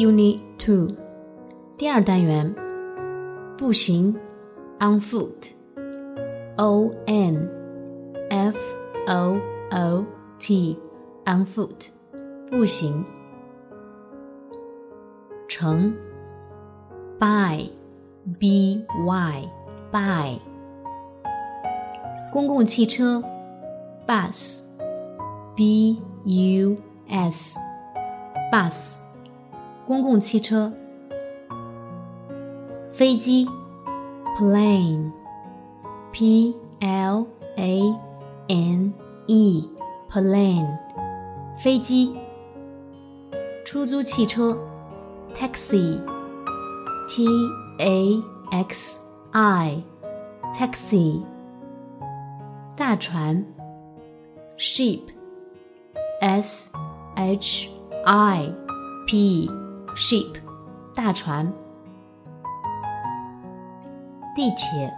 Unit Two，第二单元，步行，on foot，O N F O O T，on foot，步行。乘，by，B Y，by。公共汽车，bus，B U S，bus。公共汽车，飞机，plane，P L A N E，plane，飞机，出租汽车，taxi，T A X I，taxi，大船，ship，S H I P。ship，大船。地铁，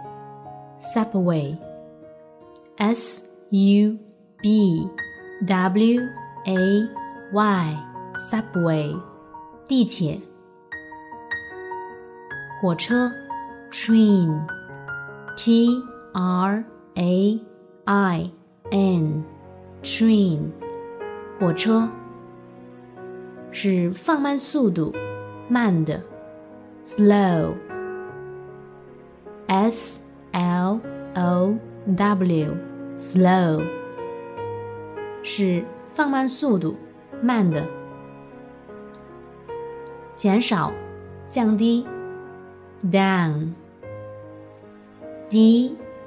subway，s u b w a y，subway，地铁。火车，train，p r a i n，train，火车。 是放慢速度，慢的，slow，s l o w，slow，是放慢速度，慢的，减少，降低，down，d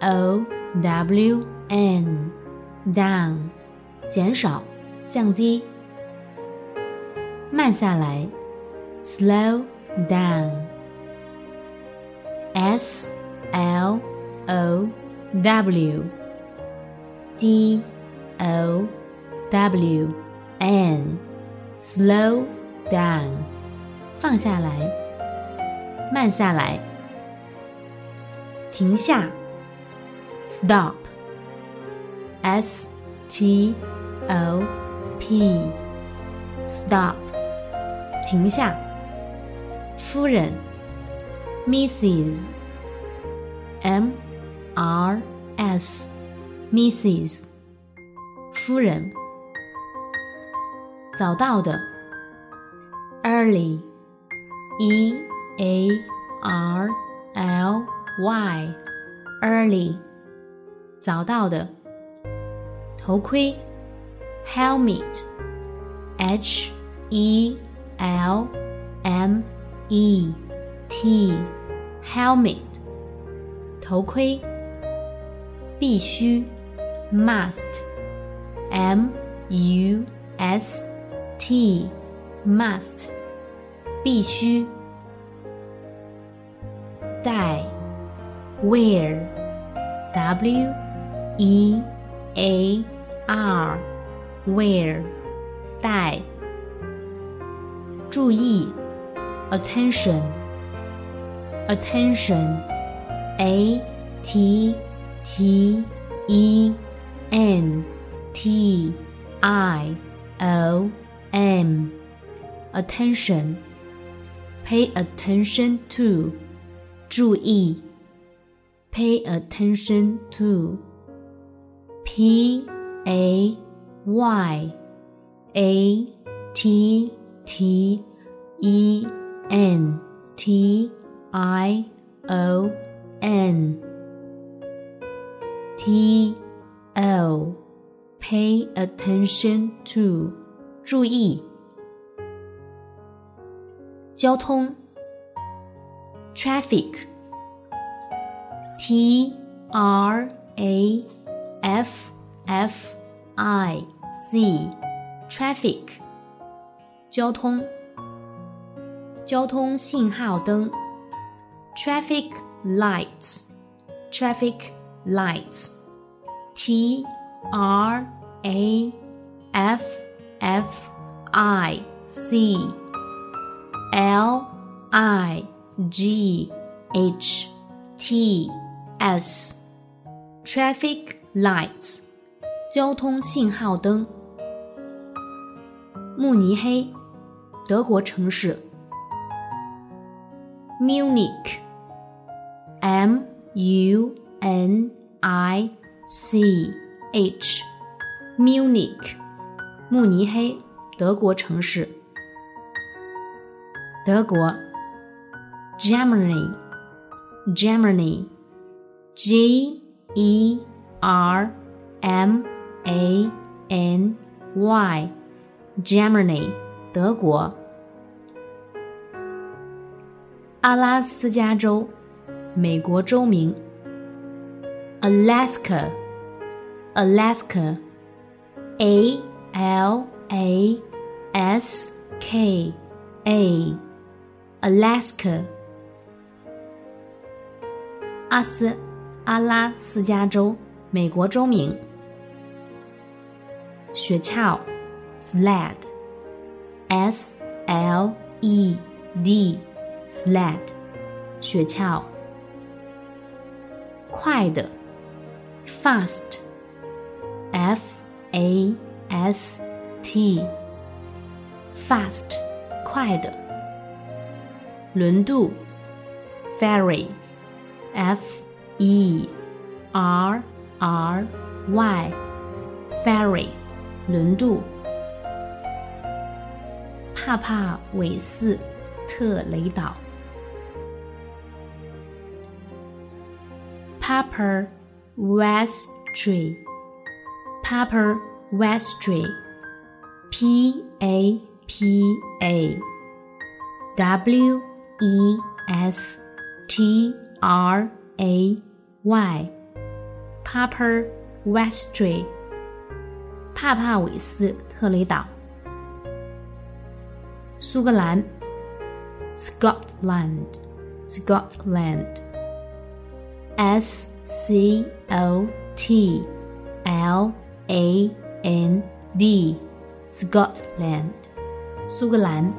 o w n，down，减少，降低。慢下来，slow down，s l o w d o w n，slow down，放下来，慢下来，停下，stop，s t o p，stop。 停下，夫人，Mrs.，M R S，Mrs. 夫人。早到的，Early，E A R L Y，Early，早到的。头盔，Helmet，H E。L M E T helmet 头盔必须 must M U S T must 必须戴 wear W E A R wear 戴 注意，attention，attention，a t t e n t i o n，attention，pay attention to，注意，pay attention to，p a y a t T E N T I O N T L Pay attention to 注意交通 Traffic T R A F F I C Traffic 交通，交通信号灯，traffic lights，traffic lights，T R A F F I C L I G H T S，traffic lights，交通信号灯， 慕尼黑。德国城市 Munich, M U N I C H, Munich, 慕尼黑，德国城市。德国，Germany, Germany, G E R M A N Y, Germany, 德国。阿拉斯加州，美国州名。Alaska, Alaska, A L A S K A, Alaska。阿斯，阿拉斯加州，美国州名。雪橇 ，sled, S L E D。sled，雪橇。快的，fast，f a s t，fast，快的。轮渡，ferry，f e r r y，ferry，轮渡。 帕帕韦斯。特雷岛 Paper Vestry, Paper Vestry, P A P A W E S T R A Y, Paper Vestry，帕帕韦斯特雷岛，苏格兰。Scotland, Scotland. S C O T L A N D, Scotland. 苏格兰。